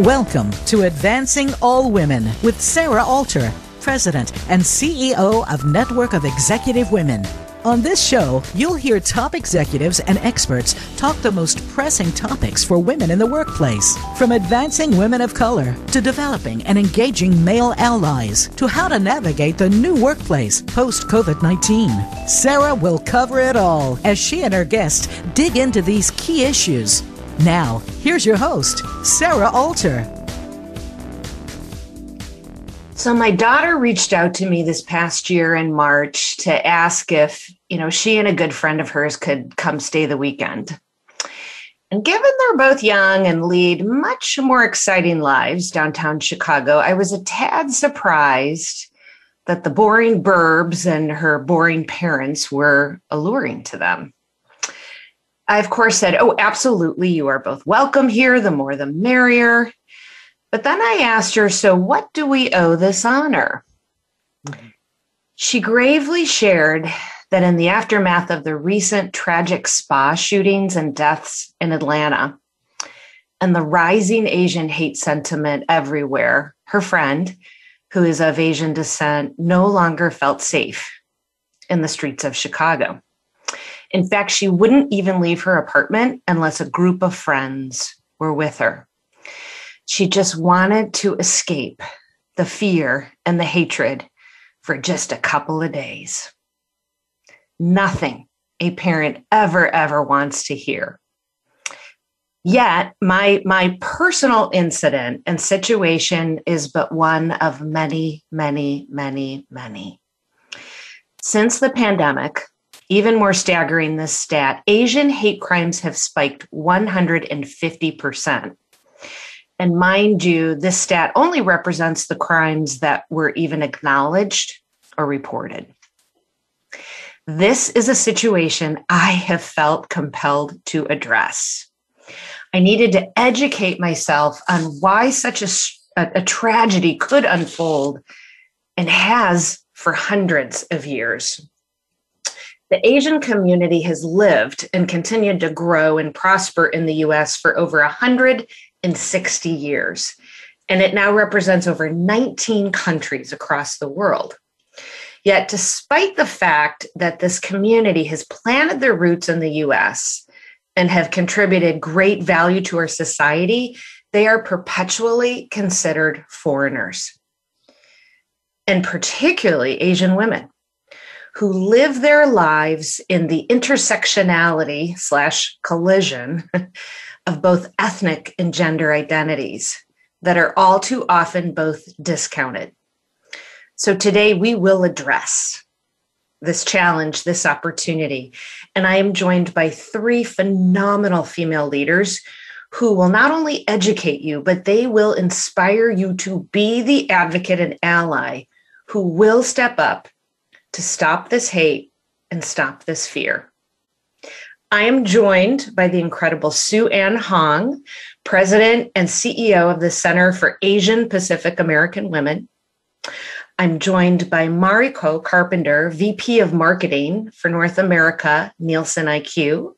Welcome to Advancing All Women with Sarah Alter, President and CEO of Network of Executive Women. On this show, you'll hear top executives and experts talk the most pressing topics for women in the workplace. From advancing women of color to developing and engaging male allies to how to navigate the new workplace post COVID 19. Sarah will cover it all as she and her guests dig into these key issues. Now, here's your host, Sarah Alter. So my daughter reached out to me this past year in March to ask if, you know, she and a good friend of hers could come stay the weekend. And given they're both young and lead much more exciting lives downtown Chicago, I was a tad surprised that the boring burbs and her boring parents were alluring to them. I, of course, said, Oh, absolutely. You are both welcome here. The more the merrier. But then I asked her, So what do we owe this honor? She gravely shared that in the aftermath of the recent tragic spa shootings and deaths in Atlanta and the rising Asian hate sentiment everywhere, her friend, who is of Asian descent, no longer felt safe in the streets of Chicago. In fact, she wouldn't even leave her apartment unless a group of friends were with her. She just wanted to escape the fear and the hatred for just a couple of days. Nothing a parent ever, ever wants to hear. Yet, my, my personal incident and situation is but one of many, many, many, many. Since the pandemic, even more staggering this stat, Asian hate crimes have spiked 150%. And mind you, this stat only represents the crimes that were even acknowledged or reported. This is a situation I have felt compelled to address. I needed to educate myself on why such a, a, tragedy could unfold and has for hundreds of years. The Asian community has lived and continued to grow and prosper in the US for over 160 years. And it now represents over 19 countries across the world. Yet, despite the fact that this community has planted their roots in the US and have contributed great value to our society, they are perpetually considered foreigners. And particularly Asian women who live their lives in the intersectionality slash collision of both ethnic and gender identities that are all too often both discounted. So today we will address this challenge, this opportunity. And I am joined by three phenomenal female leaders who will not only educate you, but they will inspire you to be the advocate and ally who will step up to stop this hate and stop this fear. I am joined by the incredible Sue Ann Hong, President and CEO of the Center for Asian Pacific American Women. I'm joined by Mariko Carpenter, VP of Marketing for North America, Nielsen IQ.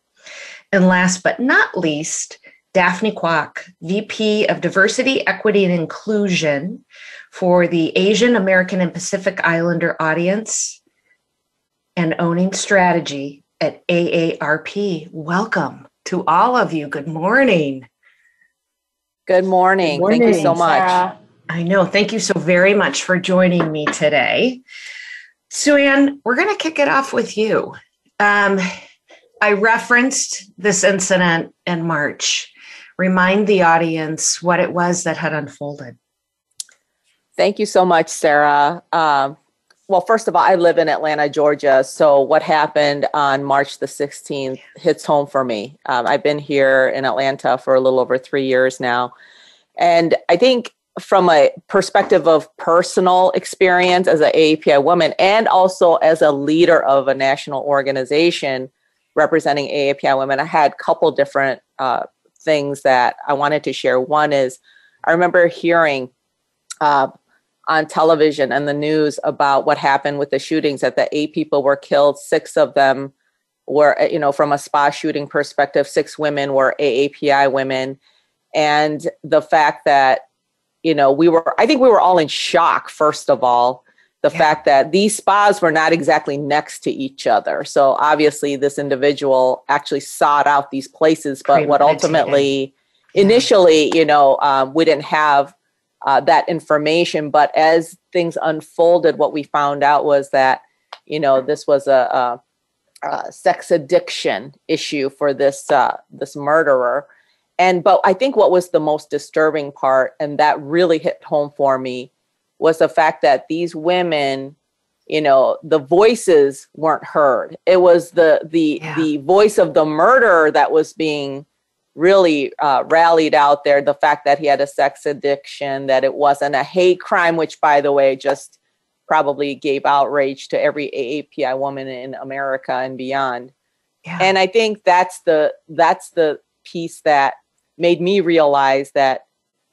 And last but not least, Daphne Kwok, VP of Diversity, Equity, and Inclusion for the Asian American and Pacific Islander audience and owning strategy at AARP. Welcome to all of you. Good morning. Good morning. Good morning Thank you so much. Sarah. I know. Thank you so very much for joining me today. Sue Ann, we're going to kick it off with you. Um, I referenced this incident in March. Remind the audience what it was that had unfolded. Thank you so much, Sarah. Um, well, first of all, I live in Atlanta, Georgia. So what happened on March the 16th hits home for me. Um, I've been here in Atlanta for a little over three years now. And I think from a perspective of personal experience as an AAPI woman and also as a leader of a national organization representing AAPI women, I had a couple different uh, things that I wanted to share. One is I remember hearing uh, on television and the news about what happened with the shootings that the eight people were killed six of them were you know from a spa shooting perspective six women were aapi women. And the fact that you know we were i think we were all in shock first of all the yeah. fact that these spas were not exactly next to each other. So obviously this individual actually sought out these places but what ultimately initially you know um, we didn't have uh, that information. But as things unfolded what we found out was that you know this was a, a, a sex addiction issue for this uh, this murderer. And but i think what was the most disturbing part and that really hit home for me was the fact that these women you know the voices weren't heard. It was the the yeah. the voice of the murderer that was being really uh, rallied out there the fact that he had a sex addiction that it wasn't a hate crime which by the way just probably gave outrage to every aapi woman in america and beyond yeah. and i think that's the that's the piece that made me realize that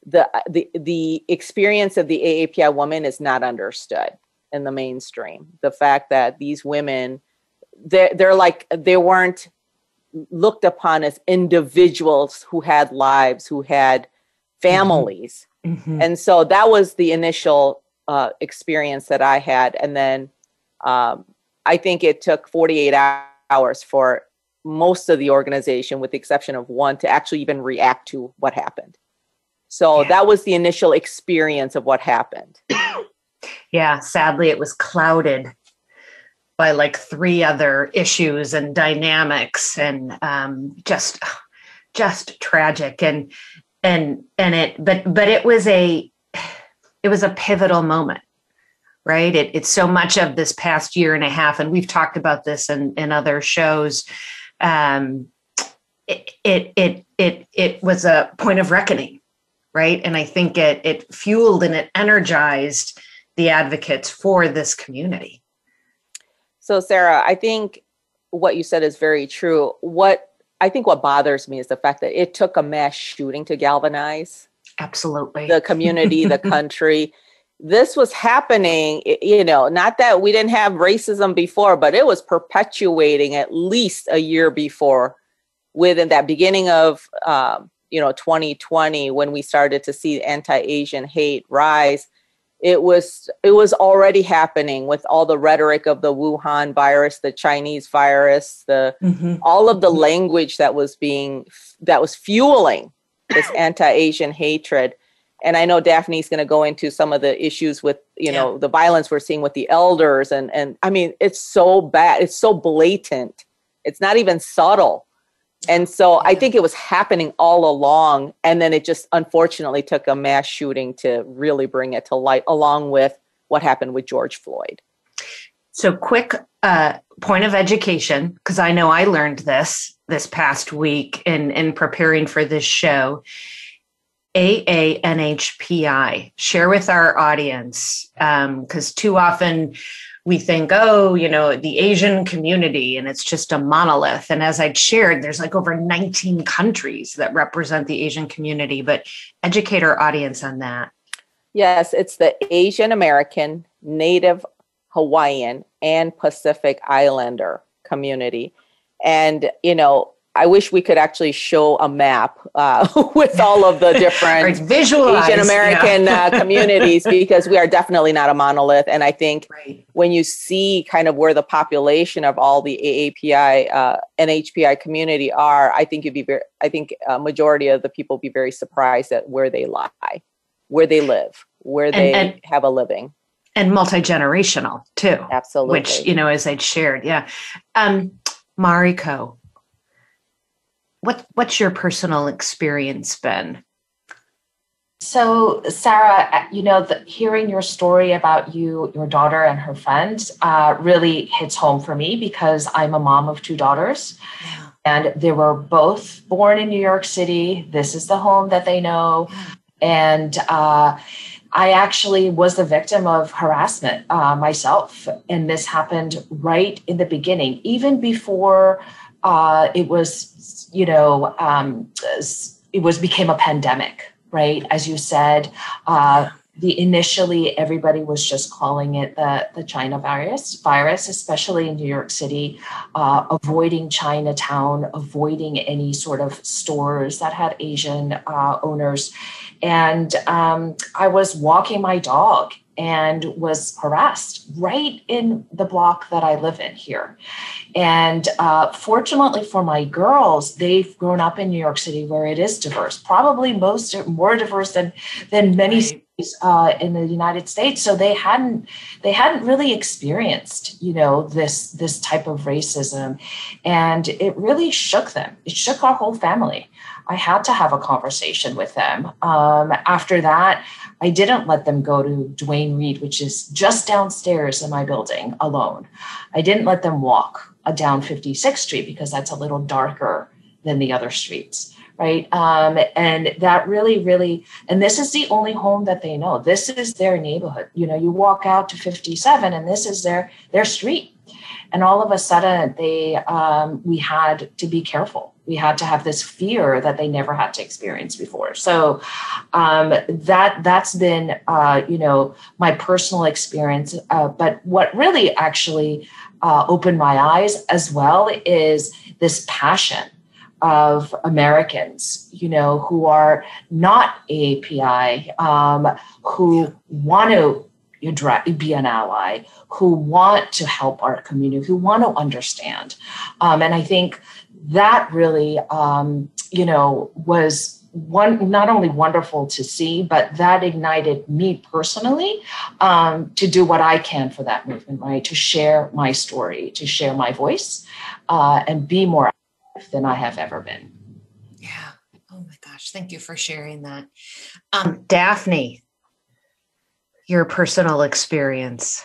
the the the experience of the AAPI woman is not understood in the mainstream. The fact that these women they're they're like they weren't looked upon as individuals who had lives, who had families. Mm-hmm. And so that was the initial uh, experience that I had. And then um, I think it took 48 hours for most of the organization, with the exception of one, to actually even react to what happened. So yeah. that was the initial experience of what happened. yeah, sadly, it was clouded by like three other issues and dynamics, and um, just just tragic. And and and it, but but it was a it was a pivotal moment right it, it's so much of this past year and a half and we've talked about this in, in other shows um, it, it it it it was a point of reckoning, right? And I think it it fueled and it energized the advocates for this community. So, Sarah, I think what you said is very true. What I think what bothers me is the fact that it took a mass shooting to galvanize absolutely the community, the country. This was happening, you know, not that we didn't have racism before, but it was perpetuating at least a year before within that beginning of um, you know 2020 when we started to see anti-asian hate rise it was it was already happening with all the rhetoric of the wuhan virus the chinese virus the mm-hmm. all of the language that was being that was fueling this anti-asian hatred. And i know daphne's going to go into some of the issues with you know the violence we're seeing with the elders and and i mean it's so bad it's so blatant. It's not even subtle and so I think it was happening all along. And then it just unfortunately took a mass shooting to really bring it to light, along with what happened with George Floyd. So, quick uh, point of education, because I know I learned this this past week in, in preparing for this show. AANHPI, share with our audience, because um, too often we think, oh, you know, the Asian community and it's just a monolith. And as I'd shared, there's like over 19 countries that represent the Asian community, but educate our audience on that. Yes, it's the Asian American, Native Hawaiian, and Pacific Islander community. And, you know, I wish we could actually show a map uh, with all of the different Asian American yeah. uh, communities because we are definitely not a monolith. And I think right. when you see kind of where the population of all the AAPI uh, and HPI community are, I think you'd be very. I think a majority of the people be very surprised at where they lie, where they live, where they and, and, have a living, and multi generational too. Absolutely, which you know, as i'd shared, yeah. Um, Mariko, what what's your personal experience been? So, Sarah, you know, the, hearing your story about you, your daughter, and her friend uh, really hits home for me because I'm a mom of two daughters. Yeah. And they were both born in New York City. This is the home that they know. And uh, I actually was the victim of harassment uh, myself. And this happened right in the beginning, even before uh, it was you know, um, it was became a pandemic, right? As you said, uh, the initially everybody was just calling it the, the China virus, virus, especially in New York City, uh, avoiding Chinatown, avoiding any sort of stores that had Asian uh, owners. And um, I was walking my dog and was harassed right in the block that I live in here. And uh, fortunately for my girls, they've grown up in New York City where it is diverse, probably most more diverse than than many cities uh, in the United States. So they hadn't they hadn't really experienced you know this this type of racism, and it really shook them. It shook our whole family. I had to have a conversation with them. Um, after that, I didn't let them go to Duane Reade, which is just downstairs in my building alone. I didn't let them walk uh, down 56th Street because that's a little darker than the other streets. Right. Um, and that really, really, and this is the only home that they know. This is their neighborhood. You know, you walk out to 57 and this is their their street. And all of a sudden they um, we had to be careful we had to have this fear that they never had to experience before so um, that that's been uh, you know my personal experience uh, but what really actually uh, opened my eyes as well is this passion of Americans, you know, who are not API, um, who want to be an ally, who want to help our community, who want to understand. Um, and I think that really, um, you know, was one not only wonderful to see, but that ignited me personally um, to do what I can for that movement, right? To share my story, to share my voice, uh, and be more active than I have ever been. Yeah. Oh my gosh. Thank you for sharing that. Um, Daphne, your personal experience.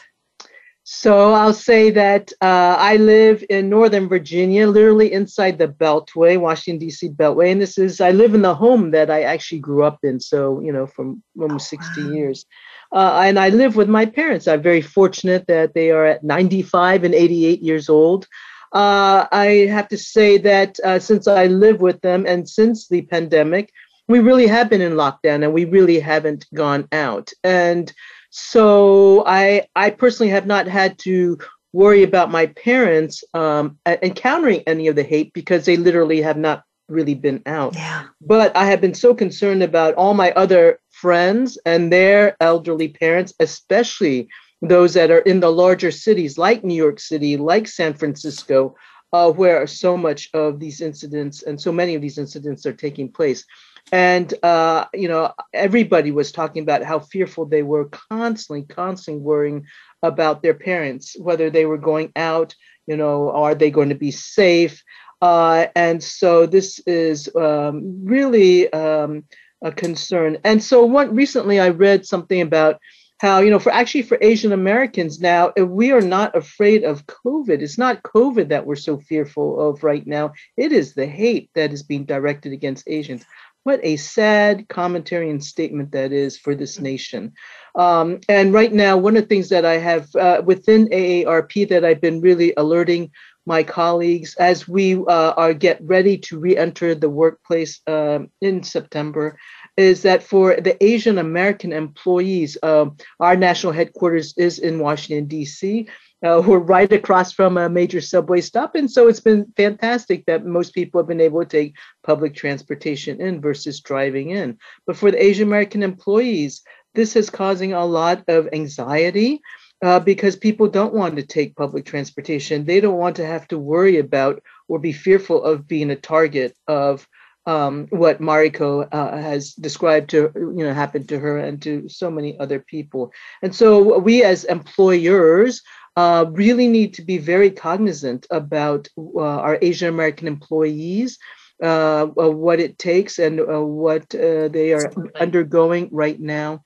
So I'll say that uh, I live in Northern Virginia, literally inside the Beltway, Washington D.C. Beltway, and this is I live in the home that I actually grew up in. So you know, from almost oh, 60 wow. years, uh, and I live with my parents. I'm very fortunate that they are at 95 and 88 years old. Uh, I have to say that uh, since I live with them and since the pandemic, we really have been in lockdown and we really haven't gone out and so I I personally have not had to worry about my parents um, encountering any of the hate because they literally have not really been out. Yeah. But I have been so concerned about all my other friends and their elderly parents, especially those that are in the larger cities like New York City, like San Francisco, uh, where so much of these incidents and so many of these incidents are taking place and uh, you know everybody was talking about how fearful they were constantly constantly worrying about their parents whether they were going out you know are they going to be safe? Uh, and so this is um, really um, a concern. And so one recently i read something about how you know for actually for asian americans now we are not afraid of covid. It's not covid that we're so fearful of right now. It is the hate that is being directed against asians what a sad commentary and statement that is for this nation. Um, and right now, one of the things that I have uh, within AARP that I've been really alerting my colleagues as we uh, are get ready to re-enter the workplace uh, in September is that for the Asian American employees, um, our national headquarters is in Washington D.C uh, we're right across from a major subway stop. And so it's been fantastic that most people have been able to take public transportation in versus driving in. But for the Asian American employees, this is causing a lot of anxiety. Uh, because people don't want to take public transportation. They don't want to have to worry about or be fearful of being a target of um, what Mariko uh, has described to you know happened to her and to so many other people. And so we as employers uh, really need to be very cognizant about uh, our Asian American employees, uh, uh what it takes, and uh, what uh, they are undergoing right now,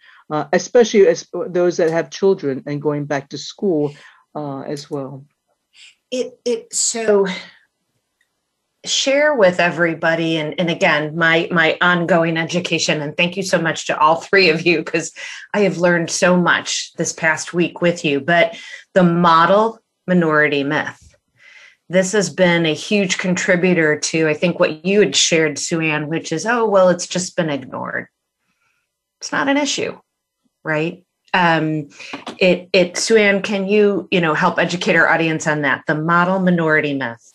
especially as those that have children and going back to school as well. It it so share with everybody and, and again my my ongoing education and thank you so much to all three of you because i have learned so much this past week with you but the model minority myth this has been a huge contributor to i think what you had shared sue which is oh well it's just been ignored it's not an issue right? Um, it it Sue can you you know help educate our audience on that? The model minority myth.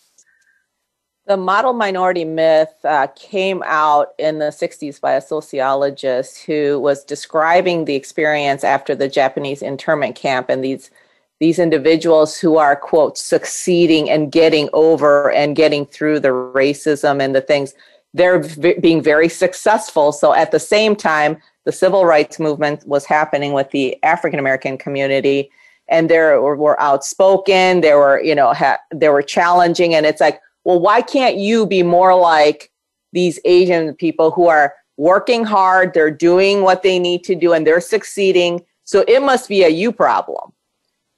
The model minority myth uh, came out in the 60s by a sociologist who was describing the experience after the Japanese internment camp and these these individuals who are quote succeeding and getting over and getting through the racism and the things. They're v- being very successful. So at the same time the civil rights movement was happening with the african american community and they were, were, outspoken they were you know ha- they were challenging and it's like well why can't you be more like these asian people who are working hard they're doing what they need to do and they're succeeding so it must be a you problem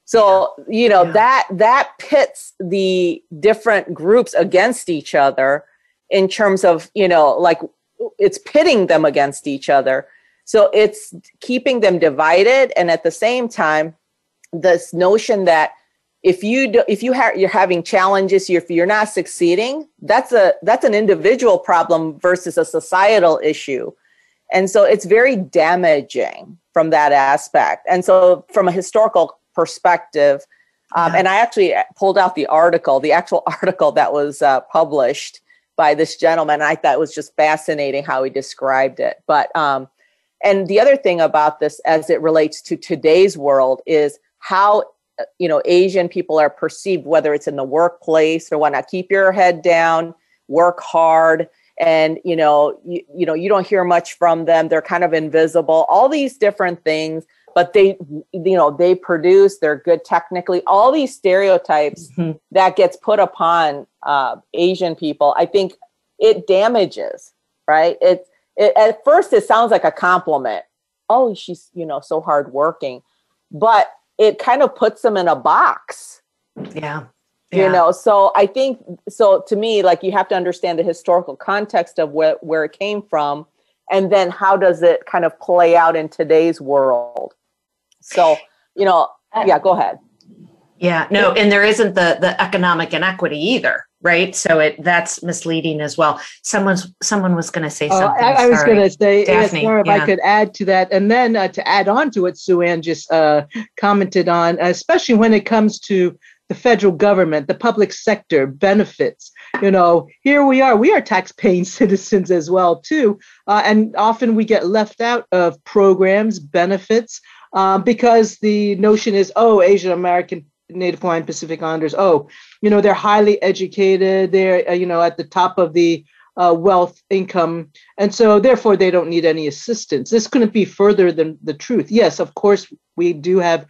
so, you know, yeah. that that pits the different groups against each other in terms of, you know, like it's pitting them against each other. So it's keeping them divided and at the same time this notion that if you do, if you have you're having challenges if you're not succeeding that's a that's an individual problem versus a societal issue and so it's very damaging from that aspect and so from a historical perspective. Um, yeah. And I actually pulled out the article, the actual article that was uh, published by this gentleman. I thought it was just fascinating how he described it. But um, and the other thing about this, as it relates to today's world, is how you know Asian people are perceived, whether it's in the workplace or whatnot. Keep your head down, work hard, and you know you, you know you don't hear much from them. They're kind of invisible. All these different things but they you know they produce they're good technically all these stereotypes mm-hmm. that gets put upon uh, asian people i think it damages right it, it at first it sounds like a compliment oh she's you know so hardworking but it kind of puts them in a box yeah yeah. you know so i think so to me like you have to understand the historical context of where, where it came from and then how does it kind of play out in today's world so, you know, uh, yeah, go ahead. Yeah, no, and there isn't the the economic inequity either, right? So it that's misleading as well. Someone's someone was going to say oh, something. I, I was going to say, Daphne, if yeah. I could add to that, and then uh, to add on to what Sue Ann just uh, commented on, especially when it comes to the federal government, the public sector benefits. You know, here we are. We are tax-paying citizens as well too, uh, and often we get left out of programs, benefits um, because the notion is, oh, Asian American, Native Hawaiian, Pacific Islanders, oh, you know, they're highly educated, they're, uh, you know, at the top of the uh, wealth income, and so therefore they don't need any assistance. This couldn't be further than the truth. Yes, of course, we do have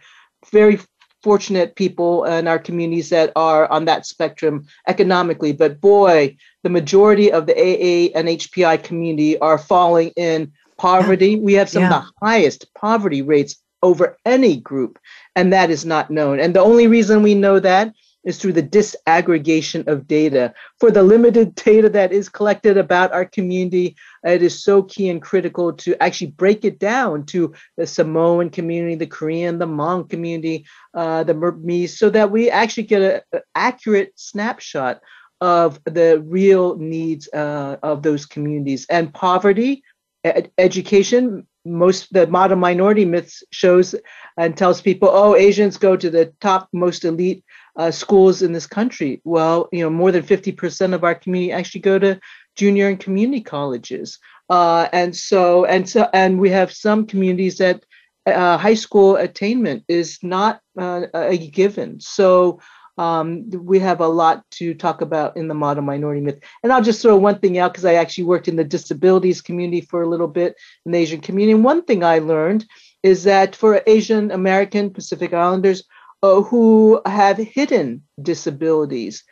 very fortunate people in our communities that are on that spectrum economically, but boy, the majority of the AA and HPI community are falling in poverty. We have some yeah. of the highest poverty rates over any group, and that is not known. And the only reason we know that is through the disaggregation of data. For the limited data that is collected about our community, it is so key and critical to actually break it down to the Samoan community, the Korean, the Hmong community, uh, the Burmese, so that we actually get an accurate snapshot of the real needs uh, of those communities. And poverty, ed- education, most the model minority myths shows and tells people, oh, Asians go to the top most elite uh, schools in this country. Well, you know, more than 50% of our community actually go to junior and community colleges. Uh, and so, and so, and we have some communities that uh, high school attainment is not uh, a given. So, um, we have a lot to talk about in the model minority myth. And I'll just throw one thing out because I actually worked in the disabilities community for a little bit in the Asian community. And one thing I learned is that for Asian American Pacific Islanders uh, who have hidden disabilities,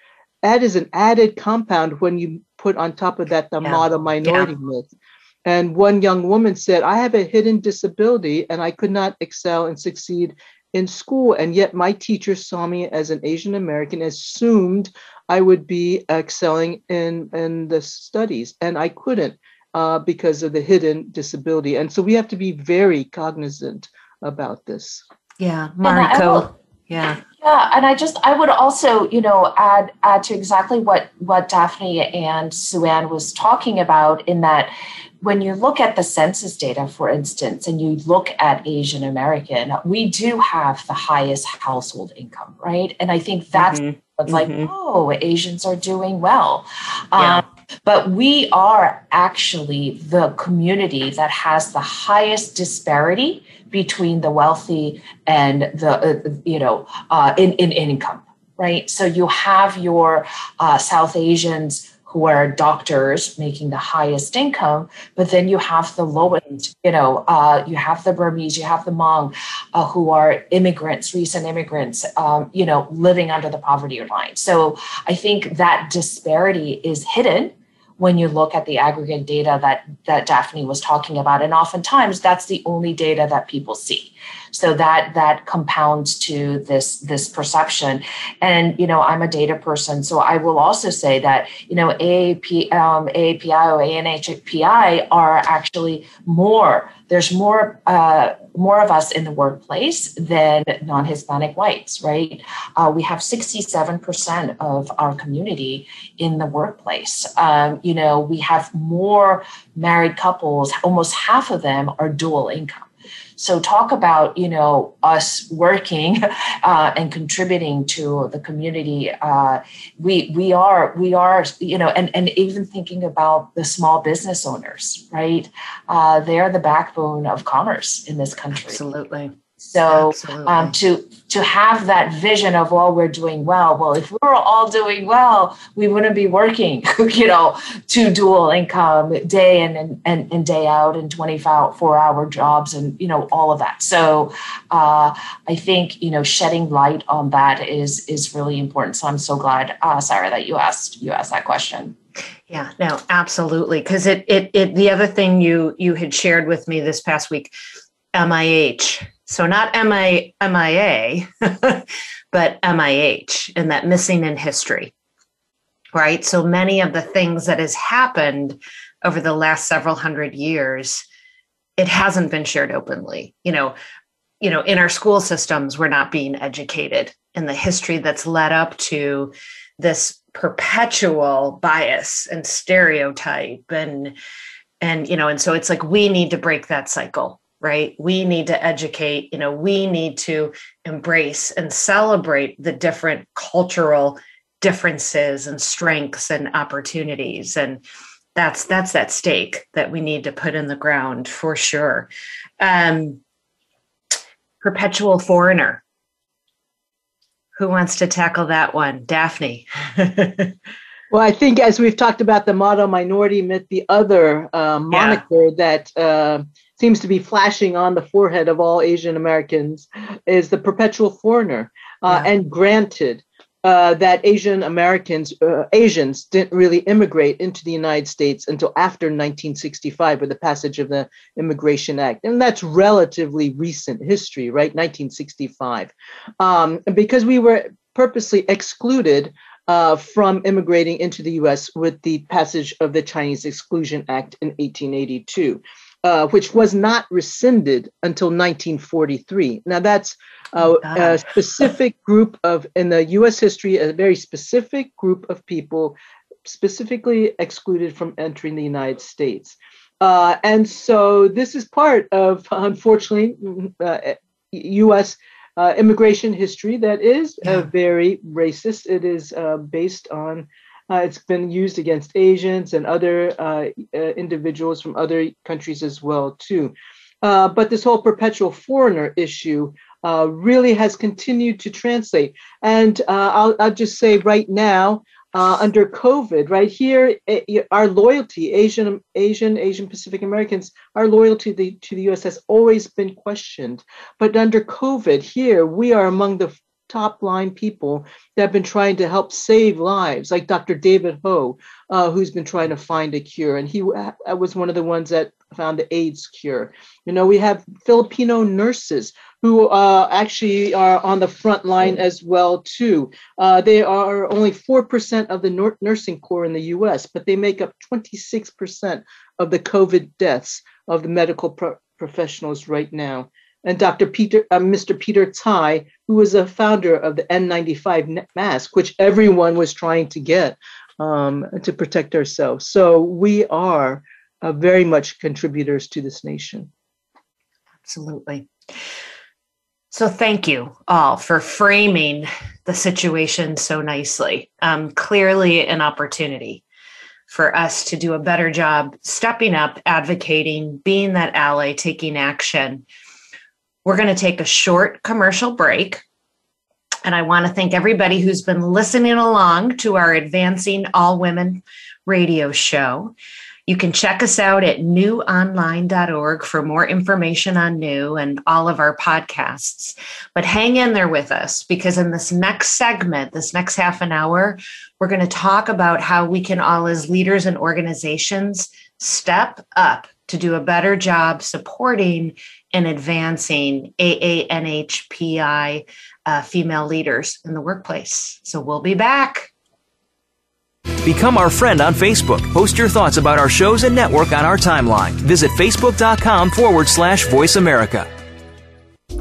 that is an added compound when you put on top of that the yeah. model minority yeah. myth. And one young woman said, I have a hidden disability and I could not excel and succeed in school. And yet my teacher saw me as an Asian American, assumed I would be excelling in, in the studies, and I couldn't uh, because of the hidden disability. And so we have to be very cognizant about this. Yeah, Mariko. Yeah. Yeah, and I just I would also, you know, add add to exactly what what Daphne and Sue-Ann was talking about in that when you look at the census data, for instance, and you look at Asian American, we do have the highest household income, right? And I think that's mm-hmm. what's mm-hmm. like, oh, Asians are doing well. Yeah. Um, but we are actually the community that has the highest disparity between the wealthy and the uh, you know uh, in, in income right? So you have your uh, south asians who are doctors making the highest income, but then you have the lowest, you know, uh, you have the Burmese, you have the Hmong uh, who are immigrants, recent immigrants, um, you know, living under the poverty line. So I think that disparity is hidden when you look at the aggregate data that that Daphne was talking about and oftentimes that's the only data that people see so that that compounds to this this perception. And you know i'm a data person so i will also say that you know aap um, aapi or anhpi are actually more there's more uh, more of us in the workplace than non-hispanic whites right? Uh, we have 67% of our community in the workplace. Um, you know we have more married couples almost half of them are dual income so talk about you know us working uh, and contributing to the community. Uh, we we are we are you know and and even thinking about the small business owners, right? Uh, they are the backbone of commerce in this country. Absolutely. So um, to to have that vision of all we're doing well. Well, if we were all doing well, we wouldn't be working, you know, two dual income day in and, and, and day out and 24 hour jobs and, you know, all of that. So uh, I think, you know, shedding light on that is is really important. So I'm so glad, uh, Sarah, that you asked you asked that question. Yeah, no, absolutely. Because it, it it the other thing you you had shared with me this past week, MIH so not MI, MIA, but MIH, and that missing in history, right? So many of the things that has happened over the last several hundred years, it hasn't been shared openly. You know, you know, in our school systems, we're not being educated in the history that's led up to this perpetual bias and stereotype and and you know and so it's like we need to break that cycle right? We need to educate you know we need to embrace and celebrate the different cultural differences and strengths and opportunities. And that's that's that stake that we need to put in the ground for sure. Um, perpetual foreigner. Who wants to tackle that one? Daphne. Well i think as we've talked about the model minority myth the other uh, moniker yeah. that uh, seems to be flashing on the forehead of all Asian Americans is the perpetual foreigner. Uh, yeah. And granted, uh, that Asian Americans, uh, Asians didn't really immigrate into the United States until after 1965 with the passage of the Immigration Act. And that's relatively recent history, right? 1965. Um, because we were purposely excluded uh, from immigrating into the US with the passage of the Chinese Exclusion Act in 1882 uh, which was not rescinded until 1943. Now, that's uh, oh, a specific group of, in the US history, a very specific group of people specifically excluded from entering the United States. Uh, and so this is part of, unfortunately, uh, US uh, immigration history that is yeah. very racist. It is uh, based on uh, it's been used against Asians and other uh, uh, individuals from other countries as well too. Uh, but this whole perpetual foreigner issue uh, really has continued to translate. And uh, I'll, I'll, just say right now, under COVID, right here, it, our loyalty, Asian, Asian, Asian Pacific Americans, our loyalty to the, to the U.S. has always been questioned. But under COVID, here we are among the top line people that have been trying to help save lives, like Dr. David Ho, uh, who's been trying to find a cure. And he uh, was one of the ones that found the AIDS cure. You know, we have Filipino nurses who uh, actually are on the front line as well too. Uh, they are only 4% of the nursing corps in the US, but they make up 26% of the COVID deaths of the medical pro- professionals right now. And Dr. Peter, uh, Mr. Peter Tsai, who was a founder of the N95 mask, which everyone was trying to get um, to protect ourselves. So we are uh, very much contributors to this nation. Absolutely. So thank you all for framing the situation so nicely. Um, clearly, an opportunity for us to do a better job stepping up, advocating, being that ally, taking action. We're going to take a short commercial break. And I want to thank everybody who's been listening along to our Advancing All Women radio show. You can check us out at newonline.org for more information on New and all of our podcasts. But hang in there with us because in this next segment, this next half an hour, we're going to talk about how we can all, as leaders and organizations, step up to do a better job supporting and advancing AANHPI uh, female leaders in the workplace. So we'll be back. Become our friend on Facebook. Post your thoughts about our shows and network on our timeline. Visit facebook.com forward slash voice America.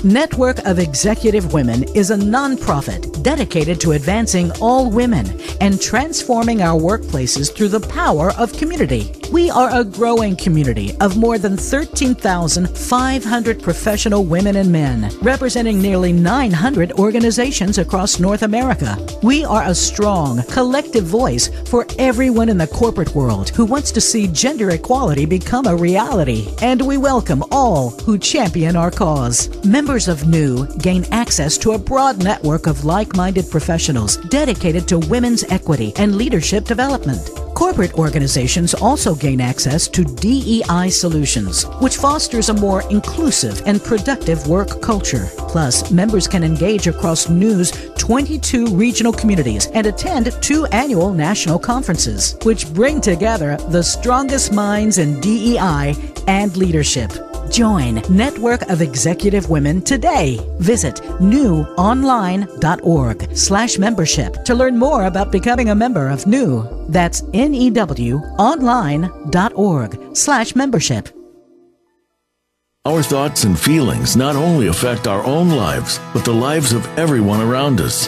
Network of Executive Women is a nonprofit dedicated to advancing all women and transforming our workplaces through the power of community. We are a growing community of more than 13,500 professional women and men, representing nearly 900 organizations across North America. We are a strong, collective voice for everyone in the corporate world who wants to see gender equality become a reality, and we welcome all who champion our cause. Members of NEW gain access to a broad network of like minded professionals dedicated to women's equity and leadership development. Corporate organizations also gain access to DEI solutions, which fosters a more inclusive and productive work culture. Plus, members can engage across New's 22 regional communities and attend two annual national conferences, which bring together the strongest minds in DEI and leadership. Join Network of Executive Women today. Visit newonline.org slash membership to learn more about becoming a member of New. That's N-E-W newonline.org slash membership. Our thoughts and feelings not only affect our own lives, but the lives of everyone around us.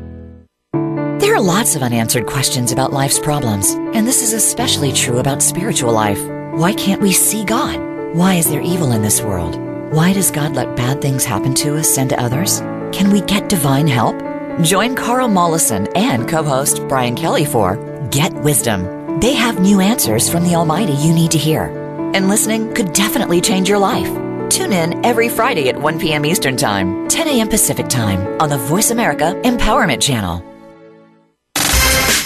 There are lots of unanswered questions about life's problems, and this is especially true about spiritual life. Why can't we see God? Why is there evil in this world? Why does God let bad things happen to us and to others? Can we get divine help? Join Carl Mollison and co host Brian Kelly for Get Wisdom. They have new answers from the Almighty you need to hear and listening could definitely change your life. Tune in every Friday at 1 p.m. Eastern Time, 10 a.m. Pacific Time on the Voice America Empowerment Channel.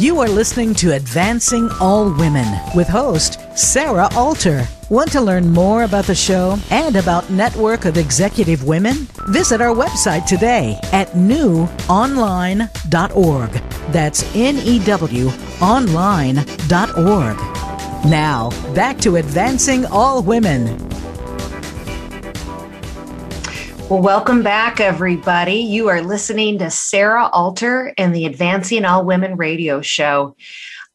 You are listening to Advancing All Women with host Sarah Alter. Want to learn more about the show and about Network of Executive Women? Visit our website today at newonline.org. That's N E W online.org. Now, back to Advancing All Women. Well, welcome back, everybody. You are listening to Sarah Alter and the Advancing All Women radio show.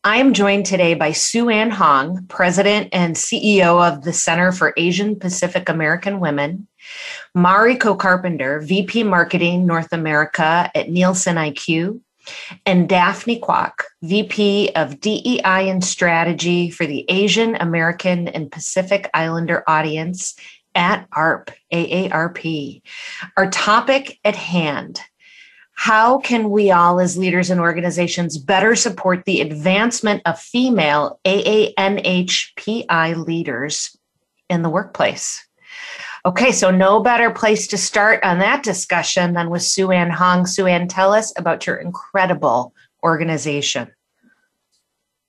I am joined today by Sue Ann Hong, President and CEO of the Center for Asian Pacific American Women, Mariko Carpenter, VP Marketing North America at Nielsen IQ, and Daphne Kwok, VP of DEI and Strategy for the Asian American and Pacific Islander audience at ARP, AARP. Our topic at hand how can we all, as leaders and organizations, better support the advancement of female AANHPI leaders in the workplace? Okay, so no better place to start on that discussion than with Sue Ann Hong. Sue Ann, tell us about your incredible organization.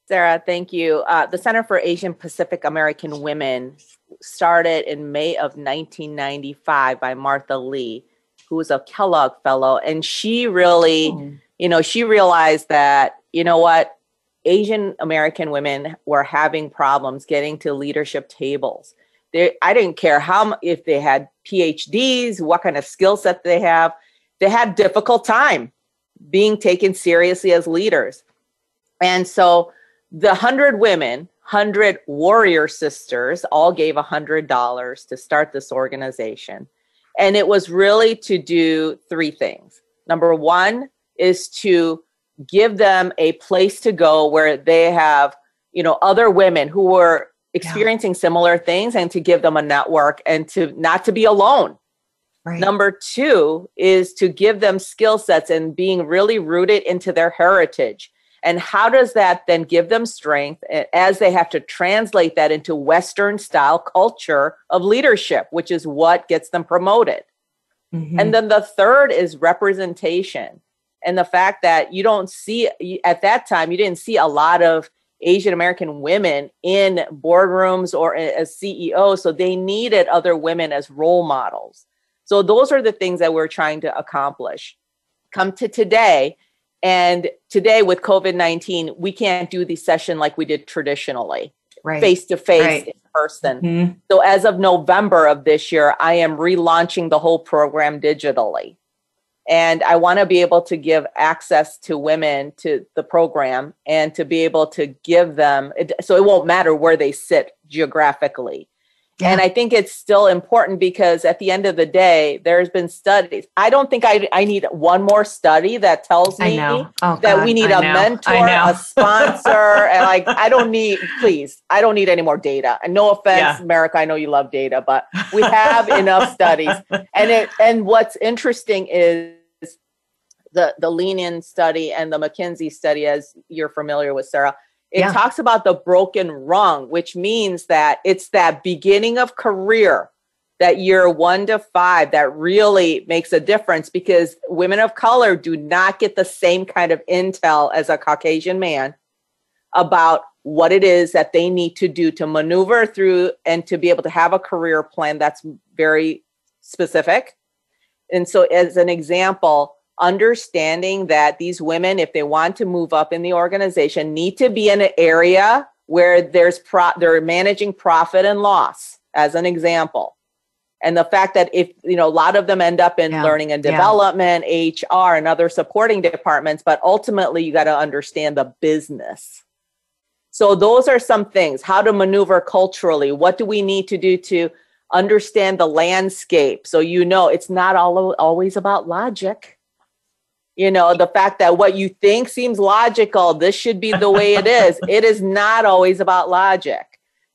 Sarah, thank you. Uh, the Center for Asian Pacific American Women started in May of 1995 by Martha Lee who was a Kellogg fellow, and she really, you know, she realized that you know what, Asian American women were having problems getting to leadership tables. They, I didn't care how if they had PhDs, what kind of skill set they have. They had difficult time being taken seriously as leaders. And so the 100 women, 100 warrior sisters all gave a $100 to start this organization. And it was really to do three things. Number one is to give them a place to go where they have, you know, other women who were experiencing yeah. similar things and to give them a network and to not to be alone. Right. Number two is to give them skill sets and being really rooted into their heritage and how does that then give them strength as they have to translate that into Western style culture of leadership, which is what gets them promoted? Mm-hmm. And then the third is representation. And the fact that you don't see, at that time, you didn't see a lot of Asian American women in boardrooms or as CEOs. So they needed other women as role models. So those are the things that we're trying to accomplish. Come to today, and today with COVID 19, we can't do the session like we did traditionally, face to face in person. Mm-hmm. So as of November of this year, I am relaunching the whole program digitally. And I want to be able to give access to women to the program and to be able to give them, so it won't matter where they sit geographically. Yeah. And I think it's still important because at the end of the day, there's been studies. I don't think I, I need one more study that tells me oh, that God, we need I a know. mentor, a sponsor. and like, I don't need, please, I don't need any more data. And no offense, yeah. America, I know you love data, but we have enough studies. And it, and what's interesting is the, the lean in study and the McKinsey study, as you're familiar with, Sarah, it yeah. talks about the broken rung, which means that it's that beginning of career, that year one to five, that really makes a difference because women of color do not get the same kind of intel as a Caucasian man about what it is that they need to do to maneuver through and to be able to have a career plan that's very specific. And so, as an example, understanding that these women, if they want to move up in the organization, need to be in an area where there's pro- they're managing profit and loss, as an example. And the fact that if you know a lot of them end up in yeah. learning and development, yeah. HR, and other supporting departments, but ultimately you got to understand the business. So those are some things: how to maneuver culturally. What do we need to do to understand the landscape? So you know it's not all always about logic you know the fact that what you think seems logical this should be the way it is. It is not always about logic.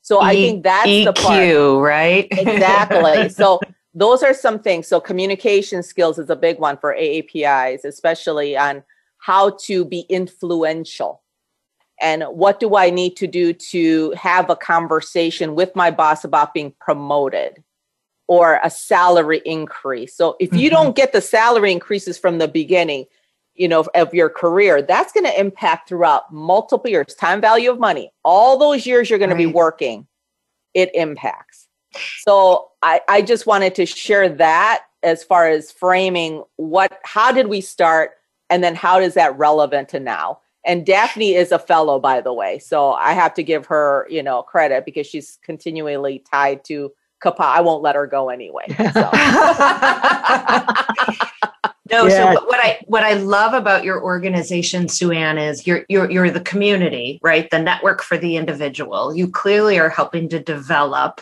So e- i think that's EQ, the part. right? Exactly. So those are some things. So communication skills is a big one for aapis especially on how to be influential. And what do i need to do to have a conversation with my boss about being promoted or a salary increase. So if you mm-hmm. don't get the salary increases from the beginning, you know, of your career, that's going to impact throughout multiple years. Time value of money, all those years you're going right. to be working, it impacts. So I, I just wanted to share that as far as framing what, how did we start, and then how is that relevant to now? And Daphne is a fellow, by the way, so I have to give her, you know, credit because she's continually tied to CAPA. I won't let her go anyway. So. no, yeah. so what I what I love about your organization, Sue Ann, is you're you're you're the community, right? The network for the individual. You clearly are helping to develop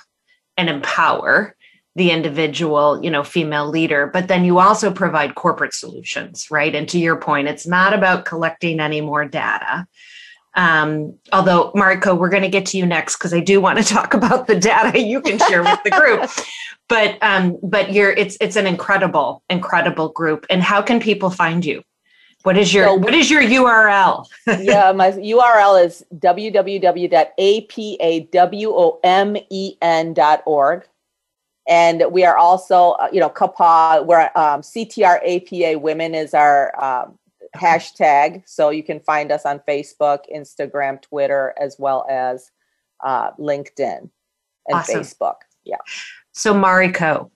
and empower the individual, you know, female leader, but then you also provide corporate solutions, right? And to your point, it's not about collecting any more data Um, although Mariko, we're going to get to you next because I do want to talk about the data you can share with the group. But um, but you're it's it's an incredible incredible group. And how can people find you? What is your so, what is your URL? yeah, my URL is www.apawomen.org. And we are also, uh, you know, CAPA, where um, CTR APA Women is our um, hashtag. So you can find us on Facebook, Instagram, Twitter, as well as uh, LinkedIn and awesome. Facebook. Yeah. So Mariko,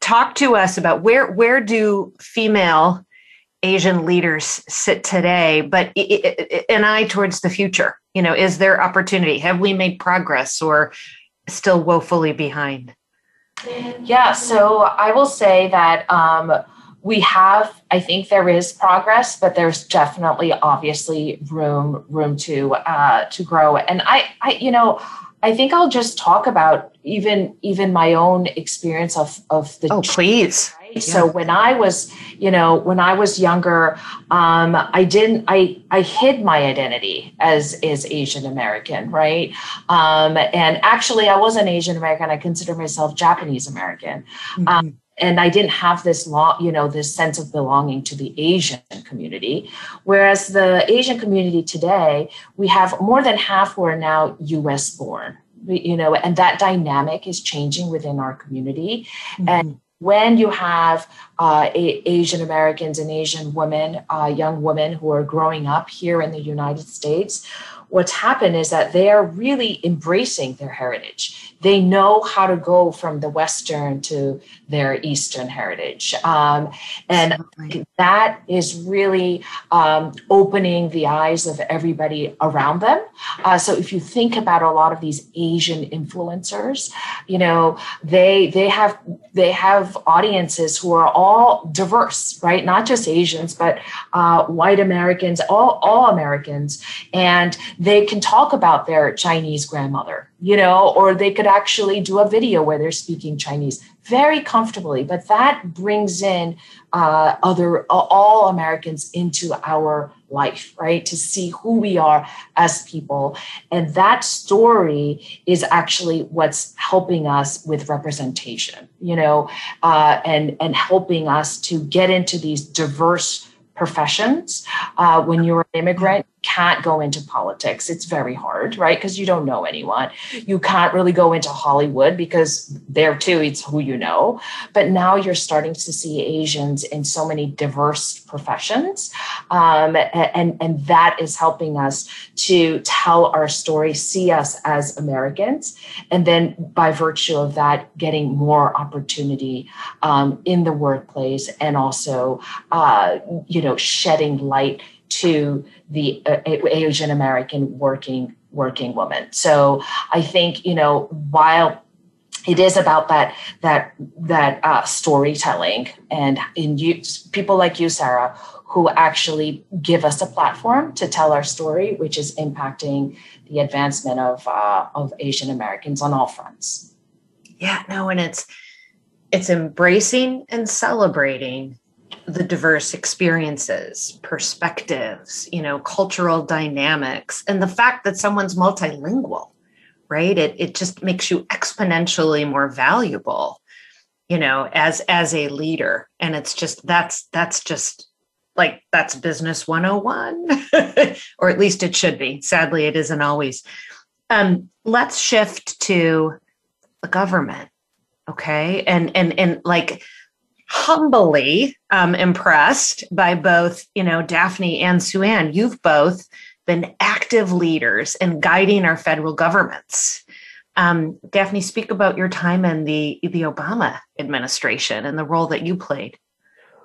talk to us about where where do female Asian leaders sit today, but an eye towards the future. You know, is there opportunity? Have we made progress or still woefully behind? Yeah, so I will say that um, we have. I think there is progress, but there's definitely, obviously, room room to uh, to grow. And I, I, you know, I think I'll just talk about even even my own experience of of the. Oh, please. Right? Yeah. So when I was, you know, when I was younger, um, I didn't. I I hid my identity as is Asian American, right? Um, and actually, I wasn't Asian American. I consider myself Japanese American. Mm-hmm. Um, and I didn't have this law, you know, this sense of belonging to the Asian community. Whereas the Asian community today, we have more than half who are now US born, you know, and that dynamic is changing within our community. Mm-hmm. And when you have uh, Asian Americans and Asian women, uh, young women who are growing up here in the United States, what's happened is that they are really embracing their heritage they know how to go from the Western to their Eastern heritage. Um, and that is really um, opening the eyes of everybody around them. Uh, so if you think about a lot of these Asian influencers, you know, they they have they have audiences who are all diverse, right? Not just Asians, but uh, white Americans, all all Americans, and they can talk about their Chinese grandmother you know, or they could actually do a video where they're speaking Chinese very comfortably. But that brings in uh, other all Americans into our life, right? To see who we are as people, and that story is actually what's helping us with representation, you know, uh, and and helping us to get into these diverse professions. Uh, when you're an immigrant, can't go into politics. It's very hard, right? Because you don't know anyone. You can't really go into Hollywood because there too, it's who you know. But now you're starting to see Asians in so many diverse professions. Um, and, and that is helping us to tell our story, see us as Americans. And then by virtue of that, getting more opportunity um, in the workplace and also, uh, you know, shedding light to the uh, Asian American working working woman. So I think you know while it is about that that that uh, storytelling and in you people like you sarah who actually give us a platform to tell our story which is impacting the advancement of uh, of asian americans on all fronts yeah no and it's it's embracing and celebrating the diverse experiences, perspectives, you know, cultural dynamics, and the fact that someone's multilingual, right? It it just makes you exponentially more valuable, you know, as as a leader. And it's just that's that's just like that's business 101 or at least it should be sadly it isn't always um, let's shift to the government okay and and and like humbly um, impressed by both, you know, Daphne and Sue Ann. You've both been active leaders in guiding our federal governments. Um, Daphne, speak about your time in the the Obama administration and the role that you played.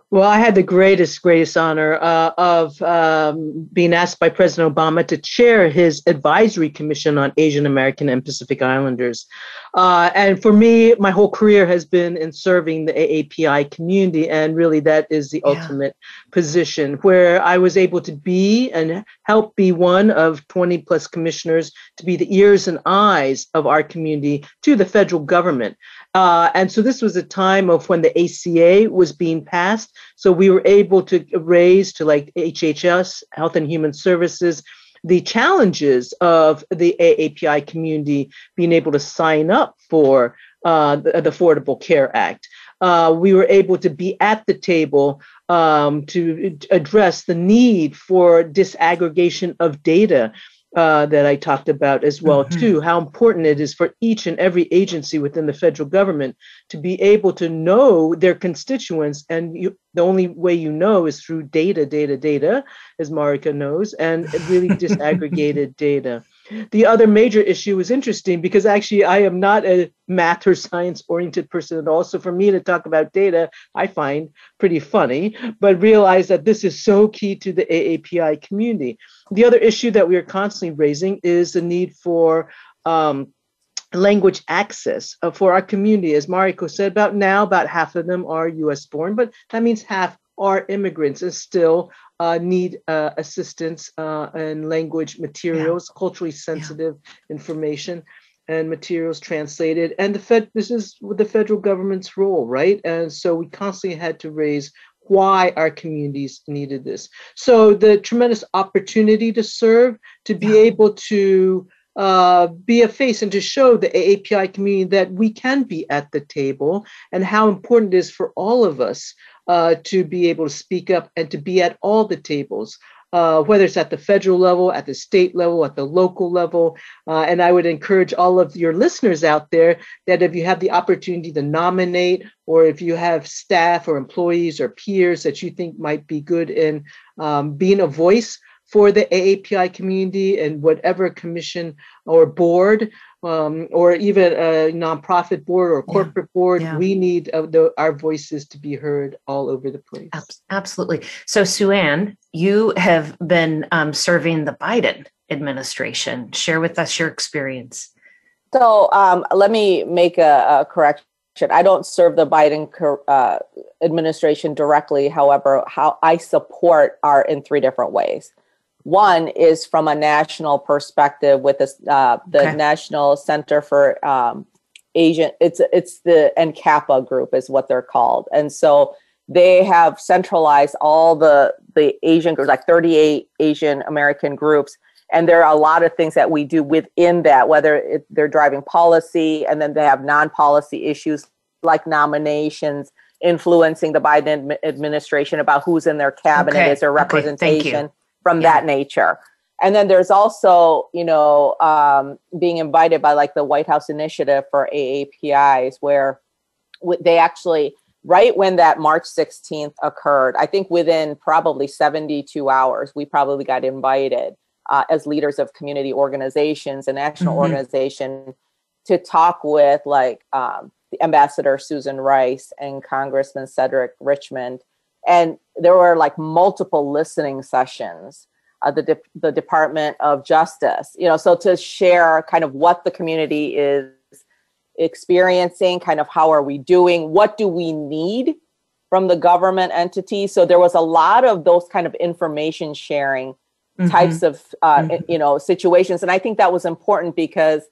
Well, I had the greatest, greatest honor uh, of um, being asked by President Obama to chair his advisory commission on Asian American and Pacific Islanders. Uh, and for me, my whole career has been in serving the AAPI community. And really, that is the yeah. ultimate position where I was able to be and help be one of 20 plus commissioners to be the ears and eyes of our community to the federal government. Uh, and so this was a time of when the ACA was being passed. So we were able to raise to like HHS, Health and Human Services, the challenges of the AAPI community being able to sign up for uh, the, the, Affordable Care Act. Uh, we were able to be at the table um, to address the need for disaggregation of data uh, that I talked about as well mm-hmm. too. How important it is for each and every agency within the federal government to be able to know their constituents, and you, the only way you know is through data, data, data, as Mariko knows, and really disaggregated data. The other major issue is interesting because actually I am not a math or science oriented person at all. So for me to talk about data, I find pretty funny, but realize that this is so key to the AAPI community. The other issue that we are constantly raising is the need for um, language access uh, for our community. As Mariko said, about now, about half of them are US born, but that means half are immigrants and still uh, need uh, assistance uh, and language materials, yeah. culturally sensitive yeah. information and materials translated. And the Fed, this is the federal government's role, right? And so we constantly had to raise why our communities needed this. So the tremendous opportunity to serve, to be yeah. able to uh, be a face and to show the AAPI community that we can be at the table and how important it is for all of us uh, to be able to speak up and to be at all the tables. Uh, whether it's at the federal level, at the state level, at the local level. Uh, and I would encourage all of your listeners out there that if you have the opportunity to nominate, or if you have staff or employees or peers that you think might be good in um, being a voice for the AAPI community and whatever commission or board um, or even a nonprofit board or corporate yeah. board, yeah. we need uh, the, our voices to be heard all over the place. Absolutely. So, Sue Ann, you have been um, serving the Biden administration. Share with us your experience. So, um, let me make a, a, correction. I don't serve the Biden uh, administration directly. However, how I support are in three different ways. One is from a national perspective with this, uh, the okay. National Center for um, Asian. It's it's the NCAPA group is what they're called, and so they have centralized all the the Asian groups, like 38 Asian American groups, and there are a lot of things that we do within that. Whether it, they're driving policy, and then they have non-policy issues like nominations influencing the Biden administration about who's in their cabinet. Okay. Is their representation? Okay, from yeah. that nature. And then there's also, you know, um, being invited by like the White House Initiative for AAPIs, where they actually, right when that March 16th occurred, I think within probably 72 hours, we probably got invited uh, as leaders of community organizations and national mm-hmm. organization to talk with like um, the Ambassador Susan Rice and Congressman Cedric Richmond and there were like multiple listening sessions uh, the, De- the department of justice you know so to share kind of what the community is experiencing kind of how are we doing what do we need from the government entity so there was a lot of those kind of information sharing mm-hmm. types of uh, mm-hmm. you know situations and i think that was important because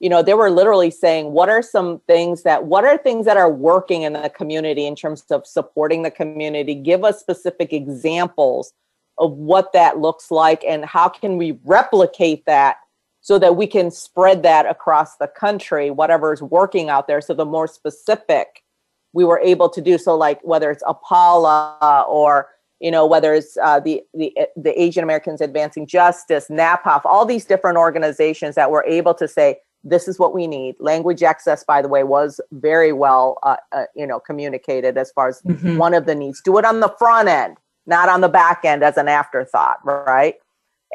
you know they were literally saying what are some things that what are things that are working in the community in terms of supporting the community? Give us specific examples of what that looks like and how can we replicate that so that we can spread that across the country whatever is working out there. So the more specific we were able to do so like whether it's apala or you know whether it's uh, the, the the asian americans advancing justice NAPAWF all these different organizations that were able to say this is what we need. Language access by the way was very well uh, uh, you know communicated as far as mm-hmm. one of the needs. Do it on the front end not on the back end as an afterthought right?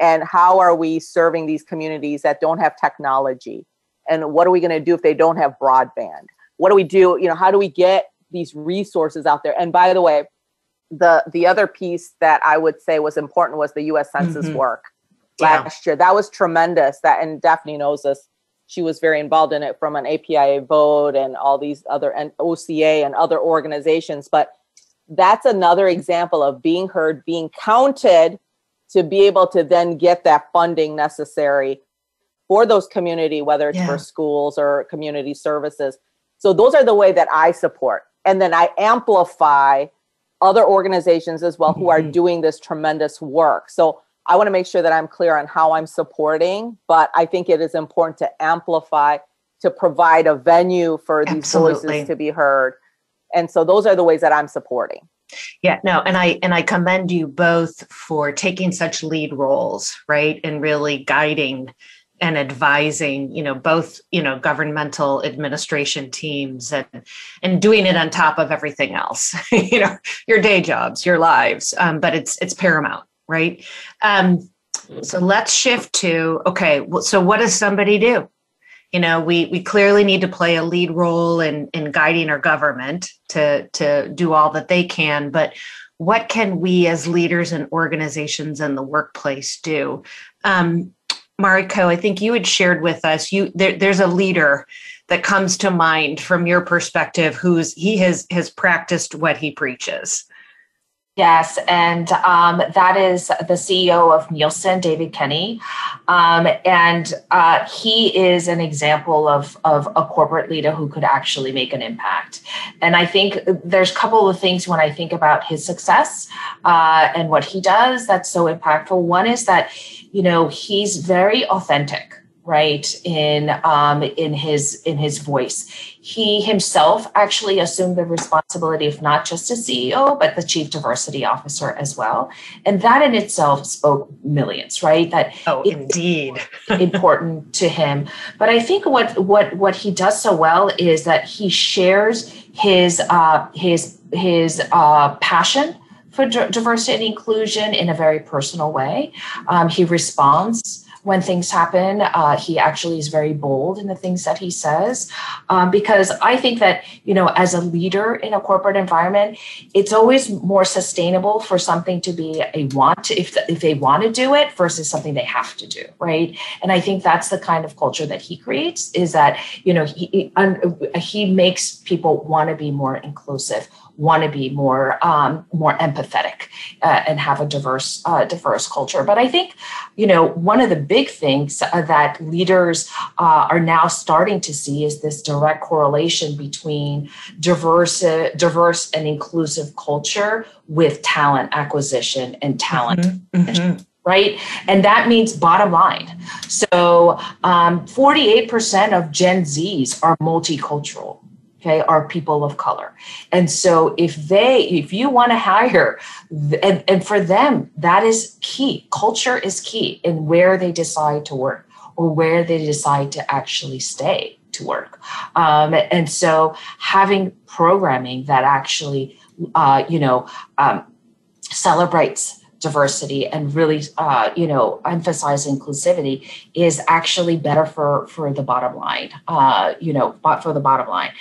And how are we serving these communities that don't have technology? And what are we going to do if they don't have broadband? What do we do you know how do we get these resources out there? And by the way the the other piece that i would say was important was the us census mm-hmm. work last yeah. year. That was tremendous. That and daphne knows this she was very involved in it from an APIA vote and all these other and OCA and other organizations. But that's another example of being heard, being counted to be able to then get that funding necessary for those community, whether it's yeah. for schools or community services. So those are the way that I support. And then I amplify other organizations as well mm-hmm. who are mm-hmm. doing this tremendous work. So I want to make sure that I'm clear on how I'm supporting, but I think it is important to amplify, to provide a venue for these Absolutely. voices to be heard. And so those are the ways that I'm supporting. Yeah, no, and I and I commend you both for taking such lead roles, right? And really guiding and advising, you know, both, you know, governmental administration teams and and doing it on top of everything else, you know, your day jobs, your lives. Um, but it's it's paramount, right? Um, so let's shift to okay, so what does somebody do? you know we we clearly need to play a lead role in in guiding our government to to do all that they can but what can we as leaders and organizations in the workplace do um, mariko i think you had shared with us you there, there's a leader that comes to mind from your perspective who's he has has practiced what he preaches Yes, and um, that is the CEO of Nielsen, David Kenny, um, and uh, he is an example of of a corporate leader who could actually make an impact. And I think there's a couple of things when I think about his success uh, and what he does that's so impactful. One is that you know he's very authentic right in um, in his in his voice he himself actually assumed the responsibility of not just a ceo but the chief diversity officer as well. And that in itself spoke millions right? That oh indeed. important to him. But i think what what what he does so well is that he shares his uh his his uh passion for diversity and inclusion in a very personal way. Um, he responds when things happen. Uh, he actually is very bold in the things that he says, um, because I think that you know, as a leader in a corporate environment, it's always more sustainable for something to be a want if if they want to do it versus something they have to do, right? And I think that's the kind of culture that he creates. Is that you know he he, he makes people want to be more inclusive want to be more um, more empathetic uh, and have a diverse uh, diverse culture. But I think you know one of the big things uh, that leaders uh, are now starting to see is this direct correlation between diverse diverse and inclusive culture with talent acquisition and talent. Mm-hmm. Mm-hmm right? And that means bottom line. So um, 48% of Gen Zs are multicultural okay are people of color. And so if they if you want to hire and, and for them that is key. Culture is key in where they decide to work or where they decide to actually stay to work. Um, and so having programming that actually uh, you know um, celebrates diversity and really uh, you know emphasize inclusivity is actually better for for the bottom line uh, you know but for the bottom line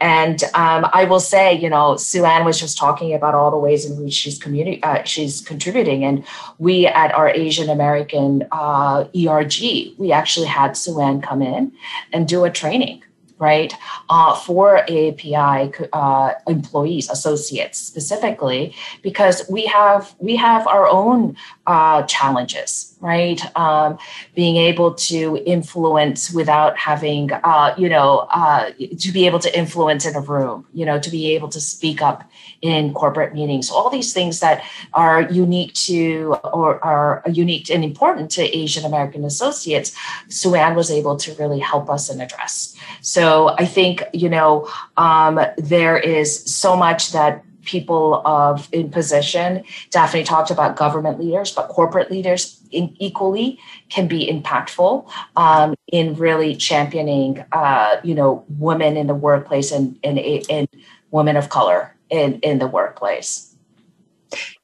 and um, i will say you know sue ann was just talking about all the ways in which she's community uh, she's contributing. And we at our asian american uh, erg we actually had sue ann come in and do a training right, uh, for AAPI uh, employees, associates specifically, because we have we have our own uh, challenges, right? Um, being able to influence without having, uh, you know, uh, to be able to influence in a room, you know, to be able to speak up in corporate meetings, all these things that are unique to or are unique and important to Asian American associates, Sue Ann was able to really help us and address. So I think, you know, um, there is so much that people of in position. Daphne talked about government leaders, but corporate leaders equally can be impactful um, in really championing, uh, you know, women in the workplace and and, and women of color in in the workplace.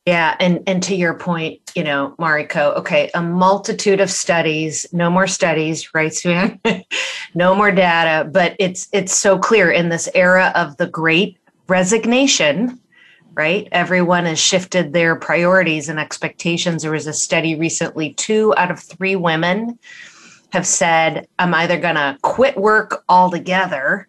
Yeah, and and to your point, you know, Mariko, okay, a multitude of studies, no more studies, right, Sue no more data, but it's it's so clear in this era of the great resignation, right? Everyone has shifted their priorities and expectations. There was a study recently, two out of three women have said, I'm either gonna quit work altogether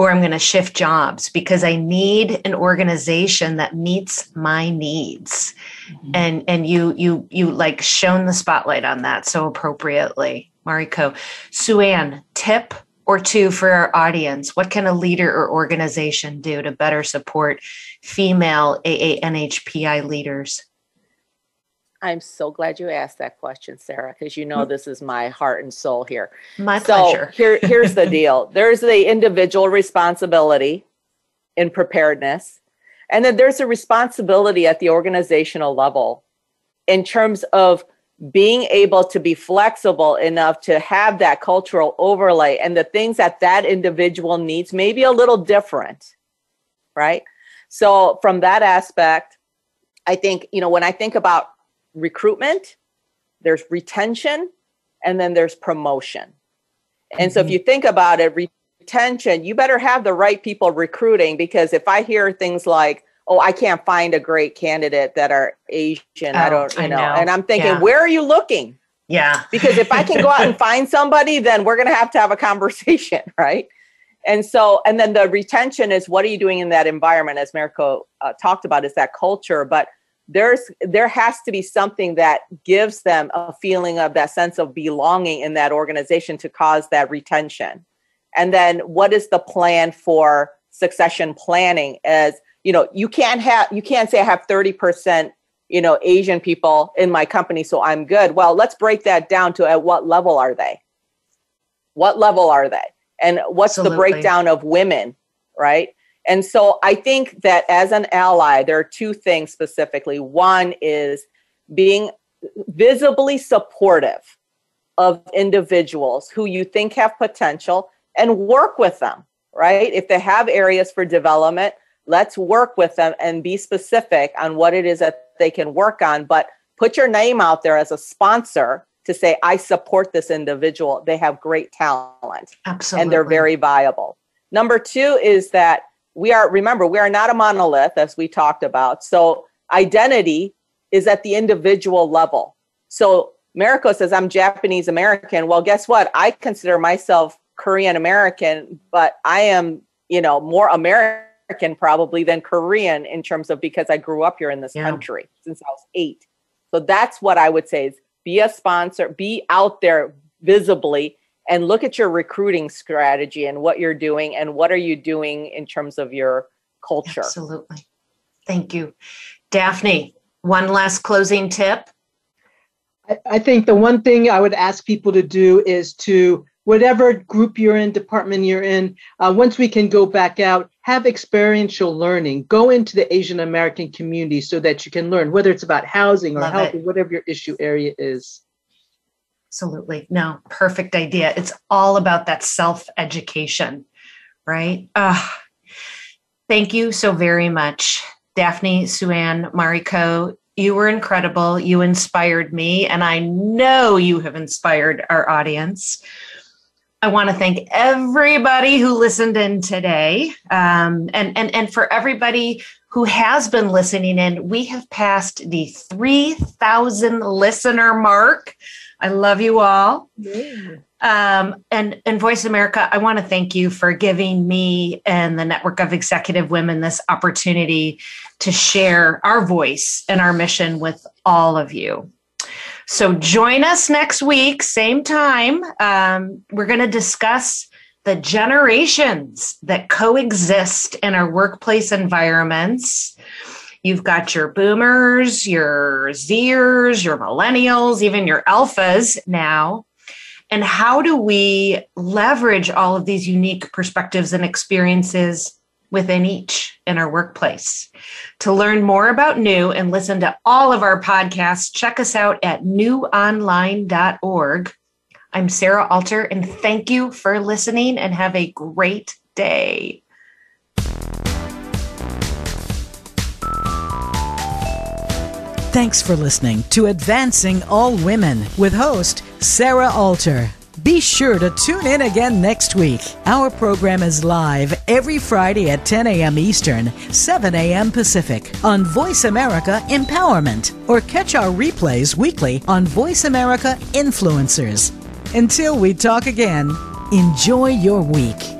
or I'm going to shift jobs because I need an organization that meets my needs. Mm-hmm. And and you you you like shone the spotlight on that so appropriately, Mariko. Sue Ann, tip or two for our audience. What can a leader or organization do to better support female AANHPI leaders? I'm so glad you asked that question, Sarah, because you know mm. this is my heart and soul here. My so pleasure. here, here's the deal there's the individual responsibility in preparedness, and then there's a responsibility at the organizational level in terms of being able to be flexible enough to have that cultural overlay and the things that that individual needs may be a little different, right? So, from that aspect, I think, you know, when I think about recruitment, there's retention, and then there's promotion. And mm-hmm. so if mm-hmm. you think about it, retention, you better have the right people recruiting because if I hear things like, oh, I can't find a great candidate that are Asian, oh, I don't, you know, know, and I'm thinking, yeah. where are you looking? Yeah. because if I can go out and find somebody, then we're going to have to have a conversation, right? And so, and then the retention is what are you doing in that environment, as Mariko uh, talked about, is that culture. But there's there has to be something that gives them a feeling of that sense of belonging in that organization to cause that retention. And then what is the plan for succession planning? As you know you can't have you can't say i have 30% you know asian people in my company so i'm good. Well let's break that down to at what level are they? What level are they and what's Absolutely. the breakdown of women right and so I think that as an ally, there are two things specifically. One is being visibly supportive of individuals who you think have potential and work with them, right? If they have areas for development, let's work with them and be specific on what it is that they can work on. But put your name out there as a sponsor to say, I support this individual. They have great talent. Absolutely. And they're very viable. Number two is that we are remember we are not a monolith as we talked about so identity is at the individual level so Mariko says i'm japanese american well guess what i consider myself korean american but i am you know more american probably than korean in terms of because i grew up here in this yeah. country since i was eight so that's what i would say is be a sponsor be out there visibly and look at your recruiting strategy and what you're doing and what are you doing in terms of your culture. Absolutely. Thank you. Daphne, one last closing tip. I think the one thing I would ask people to do is to whatever group you're in, department you're in, uh, once we can go back out, have experiential learning. Go into the Asian American community so that you can learn, whether it's about housing or health or whatever your issue area is. Absolutely. No, perfect idea. It's all about that self education, right? Uh, thank you so very much, Daphne, Sue Ann, Mariko. You were incredible. You inspired me, and I know you have inspired our audience. I want to thank everybody who listened in today, um, and and and for everybody who has been listening in. We have passed the three thousand listener mark. I love you all. Yeah. Um, and and Voice America, I want to thank you for giving me and the network of executive women this opportunity to share our voice and our mission with all of you. So join us next week, same time. Um, we're going to discuss the generations that coexist in our workplace environments You've got your boomers, your Zers, your millennials, even your alphas now. And how do we leverage all of these unique perspectives and experiences within each in our workplace? To learn more about New and listen to all of our podcasts, check us out at newonline.org. I'm Sarah Alter, and thank you for listening and have a great day. Thanks for listening to Advancing All Women with host Sarah Alter. Be sure to tune in again next week. Our program is live every Friday at 10 a.m. Eastern, 7 a.m. Pacific on Voice America Empowerment, or catch our replays weekly on Voice America Influencers. Until we talk again, enjoy your week.